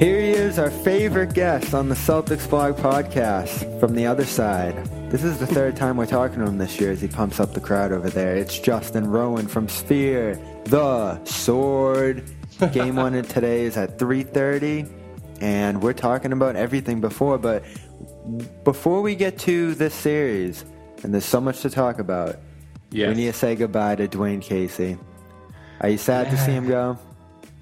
Here he is, our favorite guest on the Celtics Blog podcast from the other side. This is the third time we're talking to him this year as he pumps up the crowd over there. It's Justin Rowan from Fear the Sword. Game one of today is at 3.30, and we're talking about everything before, but before we get to this series, and there's so much to talk about, Yes. we need to say goodbye to Dwane Casey. Are you sad to see him go?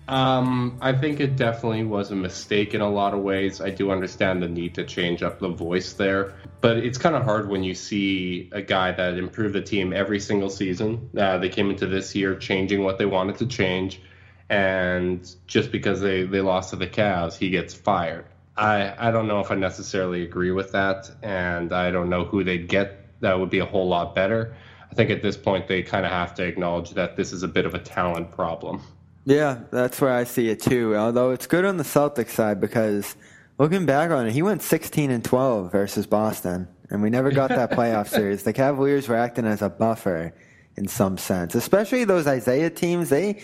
Um, I think it definitely was a mistake in a lot of ways. I do understand the need to change up the voice there, but it's kind of hard when you see a guy that improved the team every single season. Uh, they came into this year changing what they wanted to change, and just because they, they lost to the Cavs, he gets fired. I, I don't know if I necessarily agree with that, and I don't know who they'd get that would be a whole lot better. I think at this point they kind of have to acknowledge that this is a bit of a talent problem. Yeah, that's where I see it too. Although it's good on the Celtics side because looking back on it, he went 16 and 12 versus Boston, and we never got that playoff series. The Cavaliers were acting as a buffer in some sense, especially those Isaiah teams. They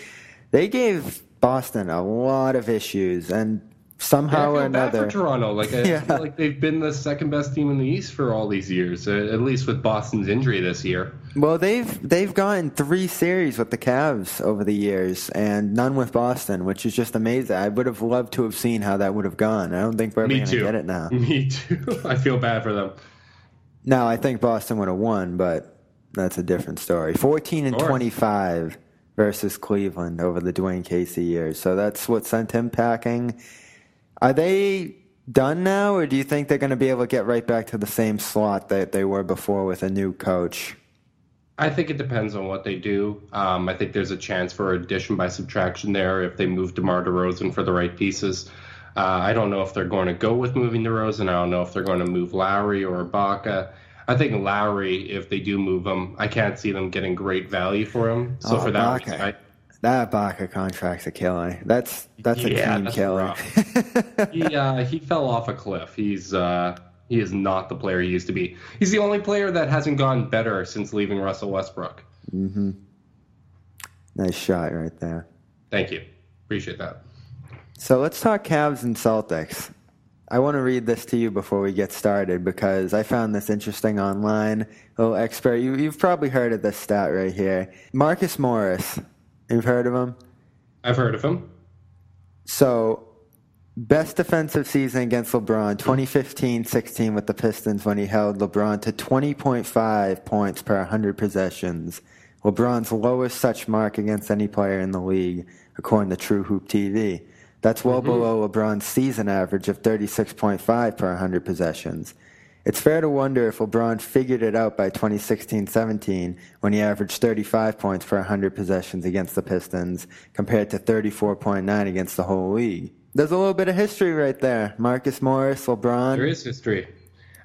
they gave Boston a lot of issues, and somehow Yeah, or feel bad another, for Toronto. Like I Yeah. feel like they've been the second best team in the East for all these years, uh, at least with Boston's injury this year. Well, they've they've gotten three series with the Cavs over the years, and none with Boston, which is just amazing. I would have loved to have seen how that would have gone. I don't think we're ever going to get it now. Me too. I feel bad for them. No, I think Boston would have won, but that's a different story. 14 and 25 versus Cleveland over the Dwane Casey years. So that's what sent him packing. Are they done now, or do you think they're going to be able to get right back to the same slot that they were before with a new coach? I think it depends on what they do. Um, I think there's a chance for addition by subtraction there if they move DeMar DeRozan for the right pieces. Uh, I don't know if they're going to go with moving DeRozan. I don't know if they're going to move Lowry or Ibaka. I think Lowry, if they do move him, I can't see them getting great value for him. So Oh, for that Ibaka. reason, I, That Baca contract's a killer. That's that's a Yeah, team that's killer. he uh, he fell off a cliff. He's uh, he is not the player he used to be. He's the only player that hasn't gone better since leaving Russell Westbrook. Mm-hmm. nice shot right there. Thank you, appreciate that. So let's talk Cavs and Celtics. I want to read this to you before we get started because I found this interesting online. A little expert. You, you've probably heard of this stat right here. Marcus Morris. You've heard of him? I've heard of him. So, best defensive season against LeBron 2015 16 with the Pistons when he held LeBron to 20.5 points per 100 possessions. LeBron's lowest such mark against any player in the league, according to TrueHoop TV. That's well mm-hmm. below LeBron's season average of 36.5 per 100 possessions. It's fair to wonder if LeBron figured it out by 2016 17 when he averaged 35 points per 100 possessions against the Pistons compared to 34.9 against the whole league. There's a little bit of history right there. Marcus Morris, LeBron. There is history.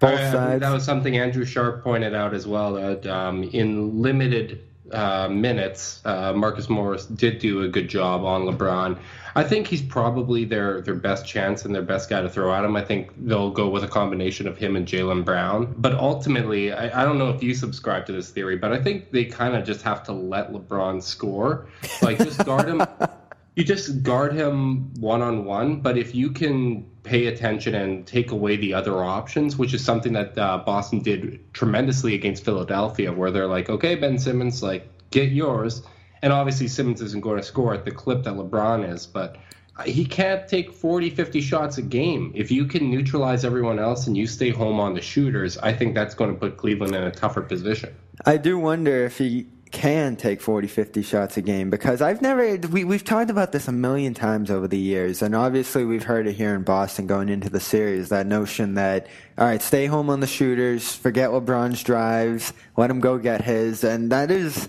Both believe sides. That was something Andrew Sharp pointed out as well. That um, in limited uh, minutes, uh, Marcus Morris did do a good job on LeBron. I think he's probably their their best chance and their best guy to throw at him. I think they'll go with a combination of him and Jaylen Brown. But ultimately, I, I don't know if you subscribe to this theory, but I think they kind of just have to let LeBron score. Like just guard him. You just guard him one on one, but if you can pay attention and take away the other options, which is something that uh, Boston did tremendously against Philadelphia, where they're like, okay, Ben Simmons, like, get yours. And obviously, Simmons isn't going to score at the clip that LeBron is, but he can't take 40, 50 shots a game. If you can neutralize everyone else and you stay home on the shooters, I think that's going to put Cleveland in a tougher position. I do wonder if he can take 40, 50 shots a game because I've never, we, we've talked about this a million times over the years. And obviously, we've heard it here in Boston going into the series that notion that, all right, stay home on the shooters, forget LeBron's drives, let him go get his. And that is.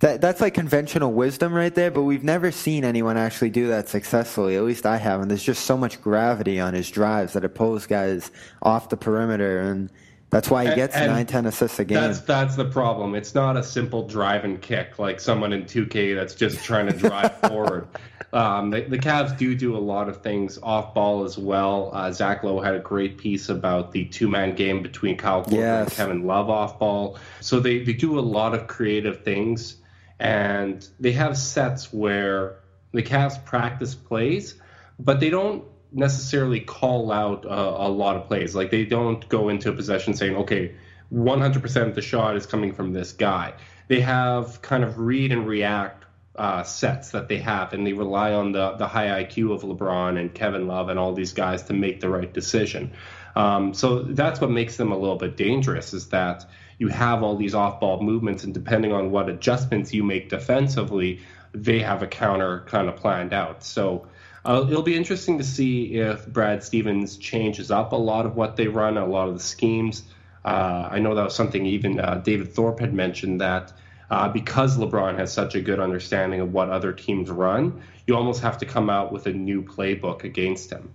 That, that's like conventional wisdom right there, but we've never seen anyone actually do that successfully. At least I haven't. There's just so much gravity on his drives that it pulls guys off the perimeter, and that's why he gets and nine, ten assists a game. That's that's the problem. It's not a simple drive and kick like someone in 2K that's just trying to drive forward. Um, the, the Cavs do do a lot of things off ball as well. Uh, Zach Lowe had a great piece about the two man game between Kyle Korver and Kevin Love off ball. So they, they do a lot of creative things, and they have sets where the Cavs practice plays, but they don't necessarily call out uh, a lot of plays. Like they don't go into a possession saying, okay, 100% of the shot is coming from this guy. They have kind of read and react uh, sets that they have, and they rely on the the high IQ of LeBron and Kevin Love and all these guys to make the right decision. Um, so that's what makes them a little bit dangerous. Is that you have all these off-ball movements, and depending on what adjustments you make defensively, they have a counter kind of planned out. So. Uh, it'll be interesting to see if Brad Stevens changes up a lot of what they run, a lot of the schemes. Uh, I know that was something even uh, David Thorpe had mentioned that uh, because LeBron has such a good understanding of what other teams run, you almost have to come out with a new playbook against him.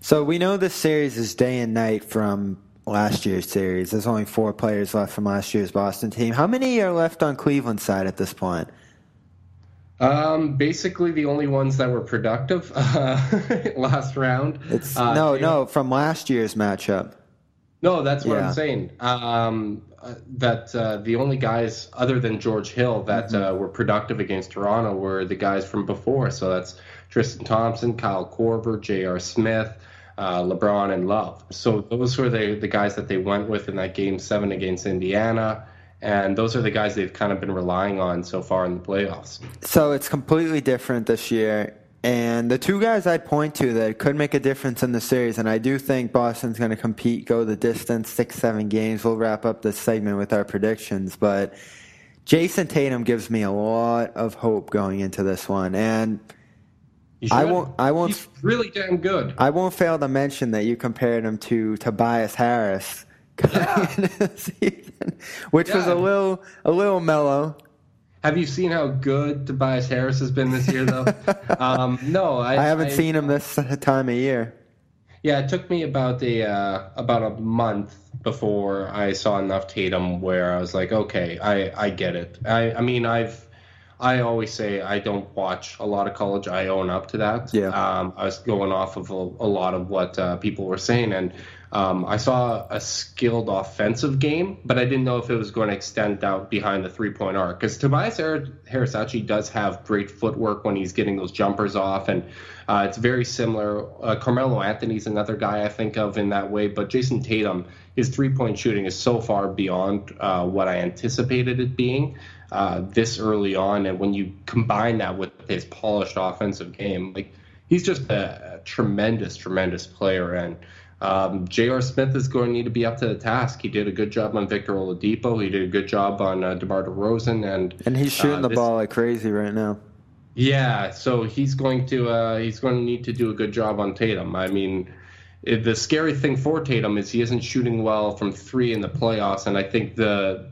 So we know this series is day and night from last year's series. There's only four players left from last year's Boston team. How many are left on Cleveland side at this point? Um, basically the only ones that were productive uh, last round. It's uh, no, no, from last year's matchup. No, that's what yeah. I'm saying. Um, uh, that uh, the only guys other than George Hill that mm-hmm. uh, were productive against Toronto were the guys from before. So that's Tristan Thompson, Kyle Korver, J.R. Smith, uh, LeBron, and Love. So those were the the guys that they went with in that game seven against Indiana. And those are the guys they've kind of been relying on so far in the playoffs. So it's completely different this year and the two guys I'd point to that could make a difference in the series, and I do think Boston's going to compete, go the distance, six, seven games. We'll wrap up this segment with our predictions, but Jayson Tatum gives me a lot of hope going into this one, and I won't. I won't. He's really damn good. I won't fail to mention that you compared him to Tobias Harris, yeah. season, which yeah. was a little a little mellow. Have you seen how good Tobias Harris has been this year, though? um, no, I, I haven't I, seen him this time of year. Yeah, it took me about a uh, about a month before I saw enough Tatum where I was like, okay, I, I get it. I, I mean, I've I always say I don't watch a lot of college. I own up to that. Yeah. Um, I was going off of a, a lot of what uh, people were saying, and um, I saw a skilled offensive game, but I didn't know if it was going to extend out behind the three point arc. Because Tobias Harris actually does have great footwork when he's getting those jumpers off, and uh, it's very similar. Uh, Carmelo Anthony's another guy I think of in that way, but Jayson Tatum, his three point shooting is so far beyond uh, what I anticipated it being. Uh, this early on, and when you combine that with his polished offensive game, like he's just a, a tremendous, tremendous player, and um, J.R. Smith is going to need to be up to the task. He did a good job on Victor Oladipo. He did a good job on uh, DeMar DeRozan, and and he's shooting uh, the ball like crazy right now. Yeah, so he's going to uh, he's going to need to do a good job on Tatum. I mean, it, the scary thing for Tatum is he isn't shooting well from three in the playoffs, and I think the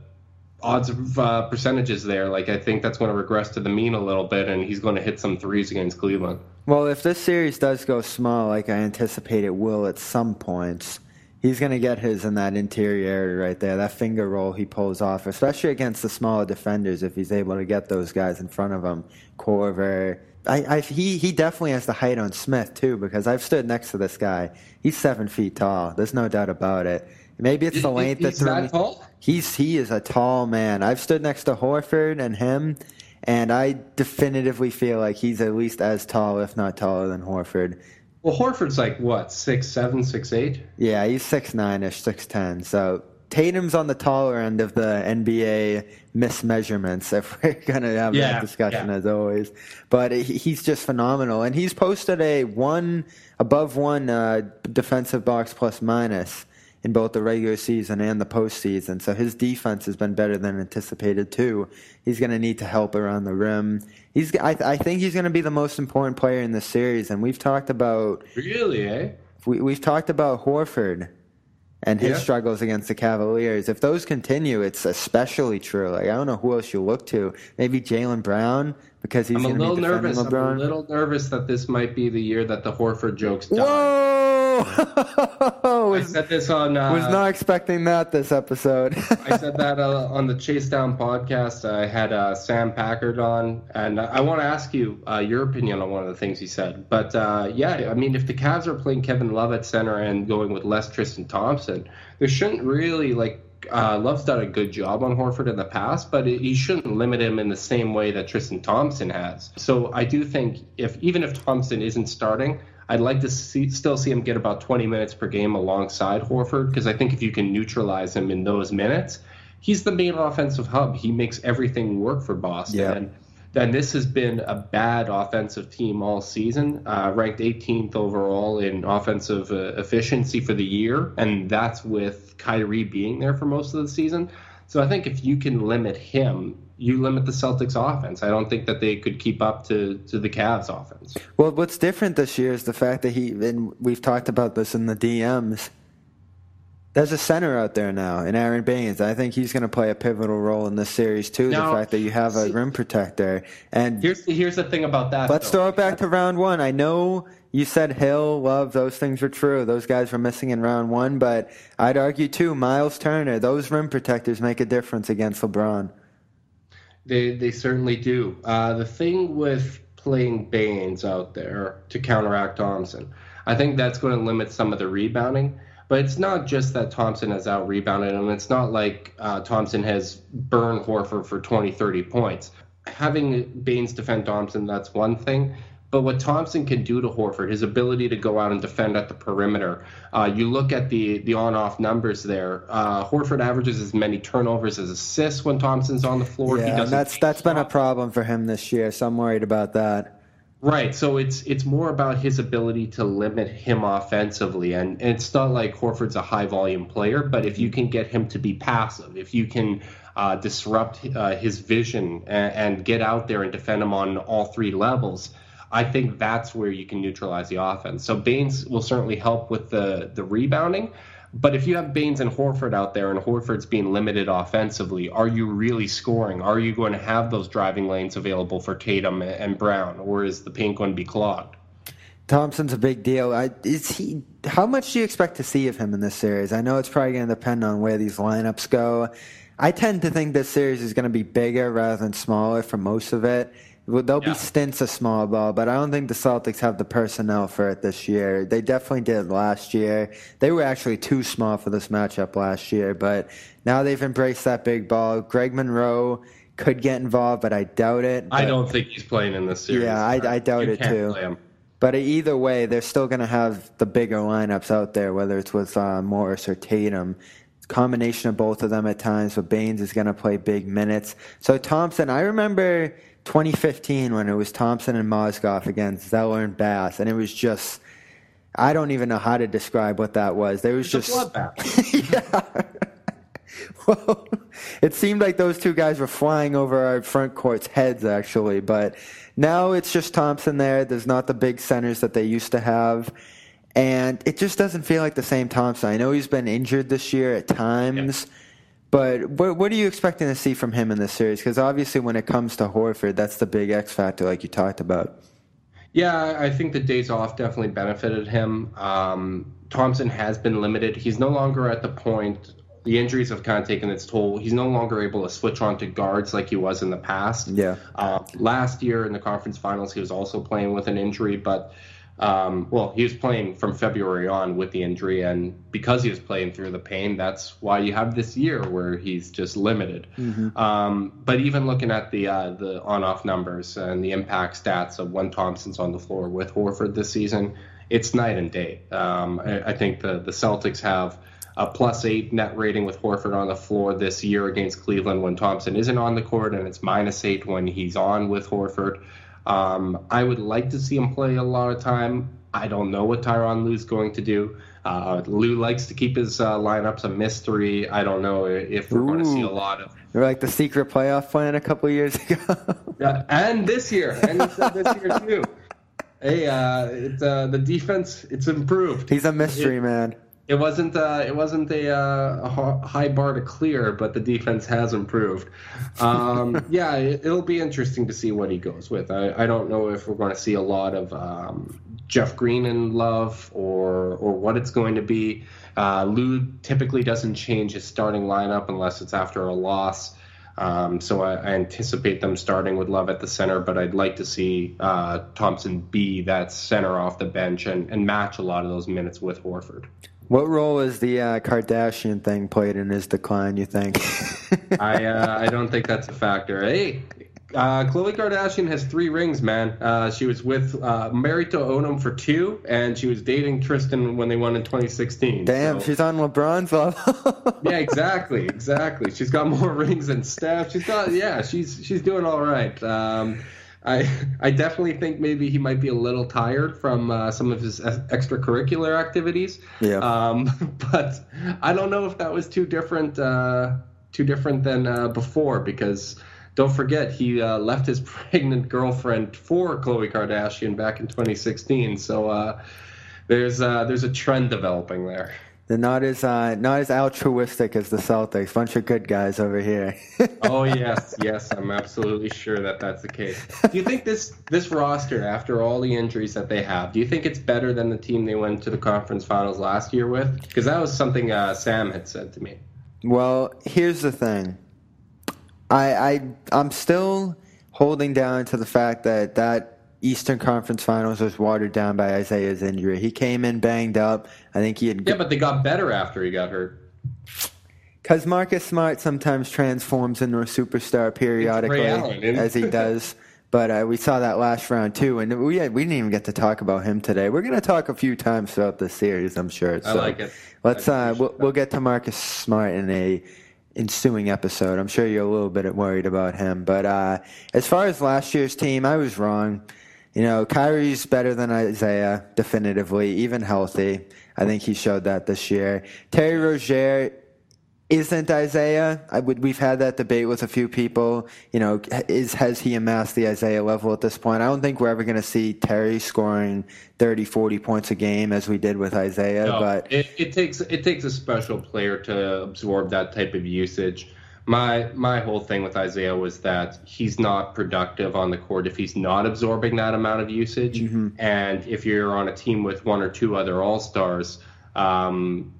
odds of uh, percentages there, like I think that's going to regress to the mean a little bit, and he's going to hit some threes against Cleveland. Well, if this series does go small, like I anticipate it will at some points, he's going to get his in that interior area right there. That finger roll he pulls off, especially against the smaller defenders, if he's able to get those guys in front of him. Korver. I, I, he, he definitely has the height on Smith, too, because I've stood next to this guy. He's seven feet tall. There's no doubt about it. Maybe it's the length that threw me. Tall? He's he is a tall man. I've stood next to Horford and him, and I definitively feel like he's at least as tall, if not taller, than Horford. Well, Horford's like what six seven, six eight. Yeah, he's six nine ish, six ten. So Tatum's on the taller end of the NBA mismeasurements. If we're gonna have yeah, that discussion, yeah. as always, but he's just phenomenal, and he's posted a one above one uh, defensive box plus minus in both the regular season and the postseason. So his defense has been better than anticipated too. He's going to need to help around the rim. He's I, I think he's going to be the most important player in this series. And we've talked about really, eh? We, we've talked about Horford and his yeah. struggles against the Cavaliers. If those continue, it's especially true. Like I don't know who else you look to. Maybe Jaylen Brown because he's. I'm a little nervous. LeBron. I'm a little nervous that this might be the year that the Horford jokes die. Whoa! was, I said this on. Uh, was not expecting that this episode. I said that uh, on the Chase Down podcast. I had uh, Sam Packard on, and I want to ask you uh, your opinion on one of the things he said. But uh, yeah, I mean, if the Cavs are playing Kevin Love at center and going with less Tristan Thompson, there shouldn't really like uh, Love's done a good job on Horford in the past, but it, you shouldn't limit him in the same way that Tristan Thompson has. So I do think if even if Thompson isn't starting, I'd like to see, still see him get about 20 minutes per game alongside Horford because I think if you can neutralize him in those minutes, he's the main offensive hub. He makes everything work for Boston. Yeah. Then this has been a bad offensive team all season, uh, ranked 18th overall in offensive uh, efficiency for the year, and that's with Kyrie being there for most of the season. So I think if you can limit him, you limit the Celtics offense. I don't think that they could keep up to, to the Cavs offense. Well, what's different this year is the fact that he, and we've talked about this in the DMs, there's a center out there now in Aron Baynes. I think he's going to play a pivotal role in this series too. Now, the fact that you have a rim protector. And here's here's the thing about that. Let's though. throw it back to round one. I know you said Hill, Love, those things were true. Those guys were missing in round one, but I'd argue too. Miles Turner, those rim protectors make a difference against LeBron. They they certainly do. Uh, the thing with playing Baynes out there to counteract Thompson, I think that's going to limit some of the rebounding. But it's not just that Thompson has out rebounded him. It's not like uh, Thompson has burned Horford for 20, 30 points. Having Baynes defend Thompson, that's one thing. But what Thompson can do to Horford, his ability to go out and defend at the perimeter, uh, you look at the the on off numbers there. Uh, Horford averages as many turnovers as assists when Thompson's on the floor. Yeah, that's that's been a problem for him this year. So I'm worried about that. Right. So it's it's more about his ability to limit him offensively, and, and it's not like Horford's a high volume player, but if you can get him to be passive, if you can uh, disrupt uh, his vision and, and, get out there and defend him on all three levels, I think that's where you can neutralize the offense. So Baynes will certainly help with the the rebounding, but if you have Baynes and Horford out there and Horford's being limited offensively, are you really scoring? Are you going to have those driving lanes available for Tatum and Brown, or is the paint going to be clogged? Thompson's a big deal. I, is he? How much do you expect to see of him in this series? I know it's probably going to depend on where these lineups go. I tend to think this series is going to be bigger rather than smaller for most of it. There'll yeah. be stints of small ball, but I don't think the Celtics have the personnel for it this year. They definitely did last year. They were actually too small for this matchup last year, but now they've embraced that big ball. Greg Monroe could get involved, but I doubt it. I don't think he's playing in this series. Yeah, I, I doubt you it too. But either way, they're still going to have the bigger lineups out there, whether it's with uh, Morris or Tatum combination of both of them at times, but Baynes is going to play big minutes. So Thompson, I remember 2015 when it was Thompson and Mozgov against Zeller and Bass, and it was just I don't even know how to describe what that was. There was it's just yeah. well, it seemed like those two guys were flying over our front court's heads actually, but now it's just Thompson there. There's not the big centers that they used to have. And it just doesn't feel like the same Thompson. I know he's been injured this year at times. But what, what are you expecting to see from him in this series? Because obviously, when it comes to Horford, that's the big X factor, like you talked about. Yeah, I think the days off definitely benefited him. Um, Thompson has been limited. He's no longer at the point. The injuries have kind of taken its toll. He's no longer able to switch on to guards like he was in the past. Yeah. Uh, last year in the conference finals, he was also playing with an injury, but um, well, he was playing from February on with the injury, and because he was playing through the pain, that's why you have this year where he's just limited. Mm-hmm. Um, but even looking at the uh, the on-off numbers and the impact stats of when Thompson's on the floor with Horford this season, it's night and day. Um, I, I, think the the Celtics have a plus eight net rating with Horford on the floor this year against Cleveland when Thompson isn't on the court, and it's minus eight when he's on with Horford. Um, I would like to see him play a lot of time. I don't know what Tyronn Lue's going to do. Uh, Lue likes to keep his uh, lineups a mystery. I don't know if we're Ooh. going to see a lot of. They're like the secret playoff plan a couple years ago. yeah, and this year, and this year too. Hey, uh, it's, uh, the defense it's improved. He's a mystery it, man it wasn't uh, it wasn't a, uh, a, high bar to clear, but the defense has improved. Um, yeah, it, will be interesting to see what he goes with. I, I don't know if we're going to see a lot of um, Jeff Green in love or or what it's going to be. Uh, Lue typically doesn't change his starting lineup unless it's after a loss. Um, so I, I, anticipate them starting with Love at the center, but I'd like to see uh, Thompson be that center off the bench and, and match a lot of those minutes with Horford. What role is the uh, Kardashian thing played in his decline? You think? I uh, I don't think that's a factor. Hey, uh, Khloe Kardashian has three rings, man. Uh, she was with uh, married to for two, and she was dating Tristan when they won in 2016. Damn, so. she's on LeBron's level. yeah, exactly, exactly. She's got more rings than Steph. She's got yeah, she's she's doing all right. Um, I I definitely think maybe he might be a little tired from uh, some of his extracurricular activities. Yeah. Um, but I don't know if that was too different uh, too different than uh, before because don't forget he uh, left his pregnant girlfriend for Khloe Kardashian back in 2016. So uh, there's uh, there's a trend developing there. They're not as uh, not as altruistic as the Celtics. Bunch of good guys over here. oh yes, yes, I'm absolutely sure that that's the case. Do you think this this roster, after all the injuries that they have, do you think it's better than the team they went to the conference finals last year with? Because that was something uh, Sam had said to me. Well, here's the thing. I, I I'm still holding down to the fact that that Eastern Conference Finals was watered down by Isaiah's injury. He came in banged up. I think he had. Yeah, but they got better after he got hurt. Because Marcus Smart sometimes transforms into a superstar periodically, Allen, as he does. But uh, we saw that last round too, and we had, we didn't even get to talk about him today. We're going to talk a few times throughout the series, I'm sure. So I like it. Let's uh, we'll, we'll, get to Marcus Smart in a ensuing episode. I'm sure you're a little bit worried about him. But uh, as far as last year's team, I was wrong. You know, Kyrie's better than Isaiah, definitively, even healthy. I think he showed that this year. Terry Rozier isn't Isaiah. I would, we've had that debate with a few people. You know, is has he amassed the Isaiah level at this point? I don't think we're ever going to see Terry scoring 30, 40 points a game as we did with Isaiah. No, but it, it takes it takes a special player to absorb that type of usage. My my whole thing with Isaiah was that he's not productive on the court if he's not absorbing that amount of usage. Mm-hmm. And if you're on a team with one or two other All Stars. Um,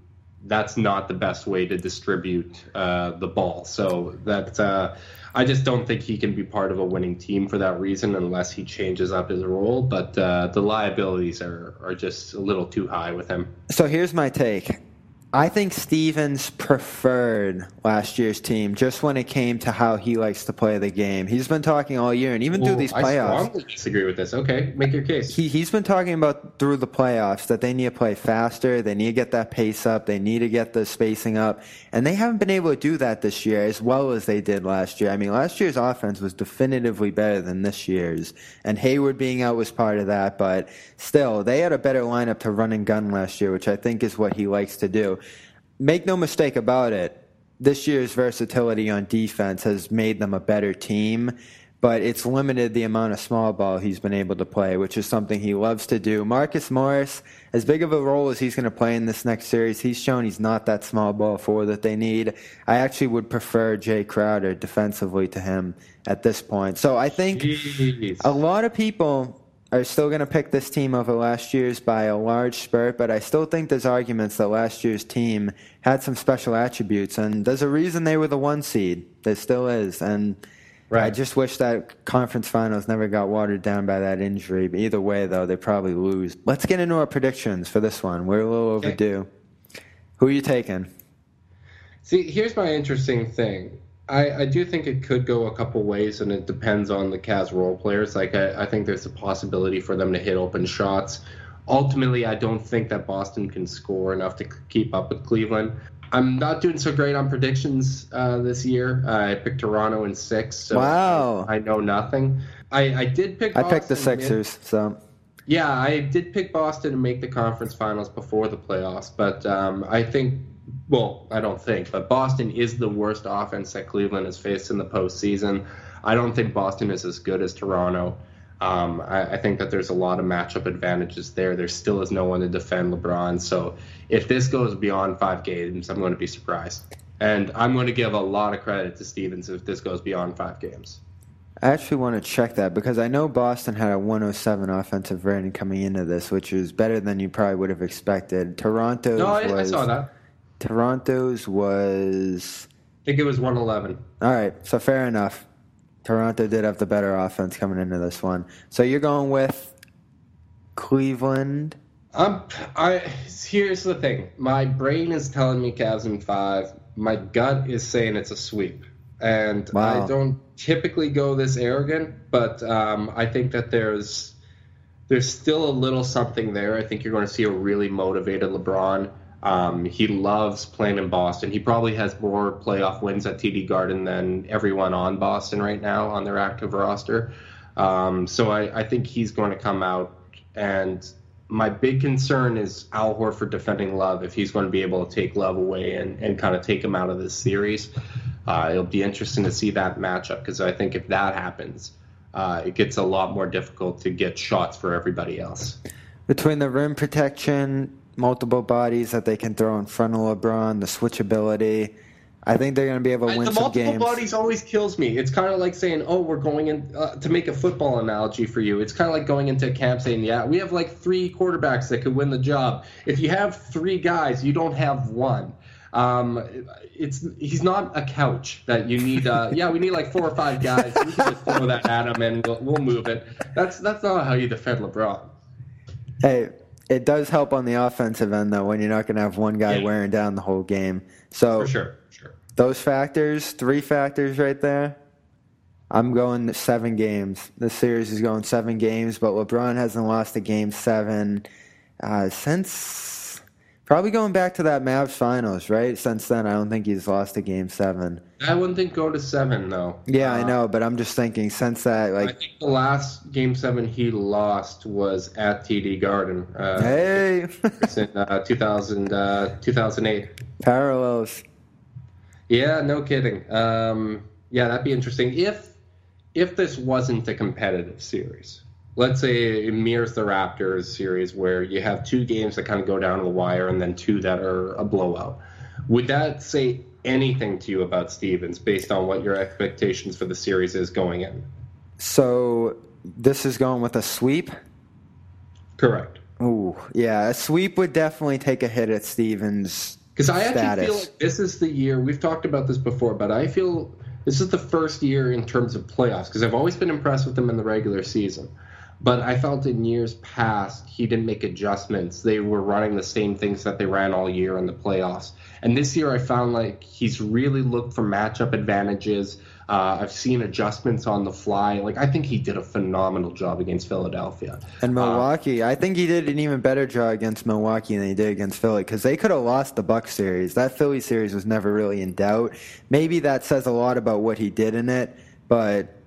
that's not the best way to distribute uh, the ball. So that uh, I just don't think he can be part of a winning team for that reason unless he changes up his role. But uh, the liabilities are are just a little too high with him. So here's my take. I think Stevens preferred last year's team just when it came to how he likes to play the game. He's been talking all year, and even well, through these playoffs. I strongly disagree with this. Okay, make your case. He, he's been talking about through the playoffs that they need to play faster, they need to get that pace up, they need to get the spacing up, and they haven't been able to do that this year as well as they did last year. I mean, last year's offense was definitively better than this year's, and Hayward being out was part of that, but still, they had a better lineup to run and gun last year, which I think is what he likes to do make no mistake about it, this year's versatility on defense has made them a better team, but it's limited the amount of small ball he's been able to play, which is something he loves to do. Marcus Morris, as big of a role as he's going to play in this next series, he's shown he's not that small ball for that they need. I actually would prefer Jae Crowder defensively to him at this point. So I think Jeez. a lot of people are still going to pick this team over last year's by a large spurt, but I still think there's arguments that last year's team had some special attributes, and there's a reason they were the one seed. There still is, and right. I just wish that conference finals never got watered down by that injury. But either way, though, they probably lose. Let's get into our predictions for this one. We're a little overdue. Okay. Who are you taking? See, here's my interesting thing. I, I do think it could go a couple ways, and it depends on the Cavs role players. Like I, I think there's a possibility for them to hit open shots. Ultimately, I don't think that Boston can score enough to keep up with Cleveland. I'm not doing so great on predictions uh, this year. Uh, I picked Toronto in six. So wow. I, I know nothing. I, I did pick. I picked the Sixers. so. Yeah, I did pick Boston to make the conference finals before the playoffs, but um, I think well, I don't think, but Boston is the worst offense that Cleveland has faced in the postseason. I don't think Boston is as good as Toronto. Um, I, I, think that there's a lot of matchup advantages there. There still is no one to defend LeBron. So if this goes beyond five games, I'm going to be surprised. And I'm going to give a lot of credit to Stevens if this goes beyond five games. I actually want to check that because I know Boston had a 107 offensive rating coming into this, which is better than you probably would have expected. Toronto. No, I, was, I saw that. Toronto's was. I think it was 111. All right, so fair enough. Toronto did have the better offense coming into this one. So you're going with Cleveland. Um, I here's the thing. My brain is telling me Cavs in five. My gut is saying it's a sweep, and wow. I don't typically go this arrogant, but um, I think that there's there's still a little something there. I think you're going to see a really motivated LeBron. Um, he loves playing in Boston. He probably has more playoff wins at TD Garden than everyone on Boston right now on their active roster. Um, so I, I, think he's going to come out. And my big concern is Al Horford defending Love if he's going to be able to take Love away and, and kind of take him out of this series. Uh, it'll be interesting to see that matchup because I think if that happens, uh, it gets a lot more difficult to get shots for everybody else. Between the rim protection, multiple bodies that they can throw in front of LeBron, the switchability. I think they're going to be able to win the some games. multiple bodies always kills me. It's kind of like saying, "Oh, we're going in uh, to make a football analogy for you." It's kind of like going into a camp saying, "Yeah, we have like three quarterbacks that could win the job. If you have three guys, you don't have one." Um, it's he's not a couch that you need. Uh, yeah, we need like four or five guys. We can just throw that at him and we'll, we'll move it. That's that's not how you defend LeBron. Hey, it does help on the offensive end though when you're not going to have one guy yeah. wearing down the whole game. So for sure, sure. Those factors, three factors right there. I'm going seven games. This series is going seven games, but LeBron hasn't lost a game seven uh, since Probably going back to that Mavs finals, right? Since then, I don't think he's lost a game seven. I wouldn't think go to seven though. Yeah, uh, I know, but I'm just thinking since that, like, I think the last game seven he lost was at TD Garden. Uh, hey, in uh, 2000, uh, 2008. Parallels. Yeah, no kidding. Um, yeah, that'd be interesting if if this wasn't a competitive series let's say it mirrors the Raptors series where you have two games that kind of go down to the wire and then two that are a blowout. Would that say anything to you about Stevens based on what your expectations for the series is going in? So this is going with a sweep? Correct. Ooh, yeah, a sweep would definitely take a hit at Stevens. Because I actually feel like this is the year we've talked about this before, but I feel this is the first year in terms of playoffs because I've always been impressed with them in the regular season. But I felt in years past he didn't make adjustments. They were running the same things that they ran all year in the playoffs. And this year I found like he's really looked for matchup advantages. Uh, I've seen adjustments on the fly. Like I think he did a phenomenal job against Philadelphia and Milwaukee. Uh, I think he did an even better job against Milwaukee than he did against Philly because they could have lost the Buck series. That Philly series was never really in doubt. Maybe that says a lot about what he did in it, but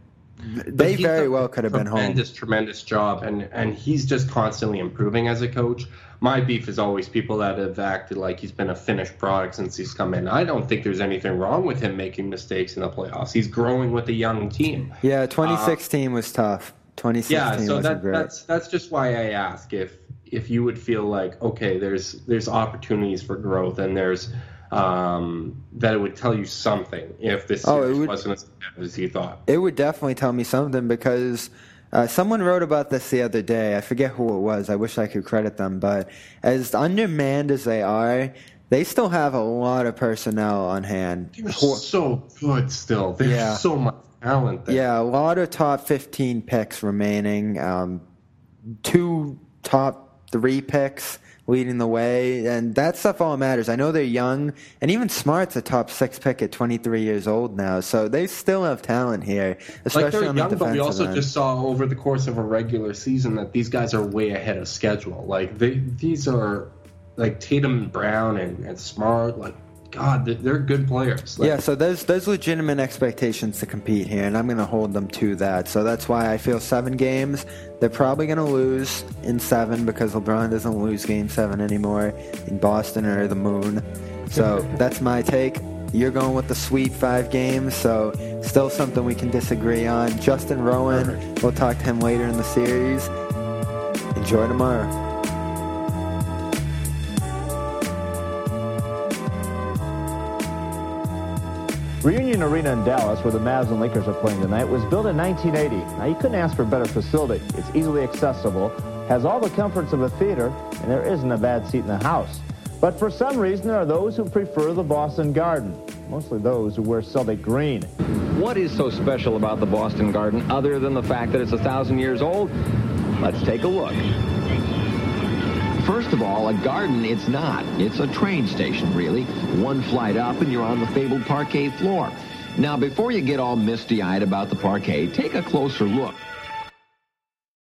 they very well could have been home. Tremendous, tremendous job, and and he's just constantly improving as a coach. My beef is always people that have acted like he's been a finished product since he's come in. I don't think there's anything wrong with him making mistakes in the playoffs. He's growing with a young team. Yeah, 2016 uh, was tough. 2016 yeah, so that, that's that's just why I ask if if you would feel like okay, there's there's opportunities for growth and there's um, that it would tell you something if this oh, would, wasn't as bad as you thought. It would definitely tell me something because uh, someone wrote about this the other day. I forget who it was. I wish I could credit them, but as undermanned as they are, they still have a lot of personnel on hand. They're so good still. There's yeah. so much talent there. Yeah, a lot of top 15 picks remaining. Um, two top three picks leading the way, and that stuff all matters. I know they're young, and even Smart's a top six pick at 23 years old now, so they still have talent here, especially like they're on young, the But we also end. just saw over the course of a regular season that these guys are way ahead of schedule. Like they, these are like Tatum and Brown and, and Smart, like God, they're good players. Like, yeah, so there's there's legitimate expectations to compete here, and I'm going to hold them to that. So that's why I feel seven games. They're probably going to lose in seven because LeBron doesn't lose Game Seven anymore in Boston or the Moon. So that's my take. You're going with the sweep five games, so still something we can disagree on. Justin Rowan, we'll talk to him later in the series. Enjoy tomorrow. Reunion Arena in Dallas, where the Mavs and Lakers are playing tonight, was built in 1980. Now, you couldn't ask for a better facility. It's easily accessible, has all the comforts of a theater, and there isn't a bad seat in the house. But for some reason, there are those who prefer the Boston Garden, mostly those who wear Celtic green. What is so special about the Boston Garden other than the fact that it's a thousand years old? Let's take a look. First of all, a garden it's not. It's a train station, really. One flight up and you're on the fabled parquet floor. Now, before you get all misty-eyed about the parquet, take a closer look.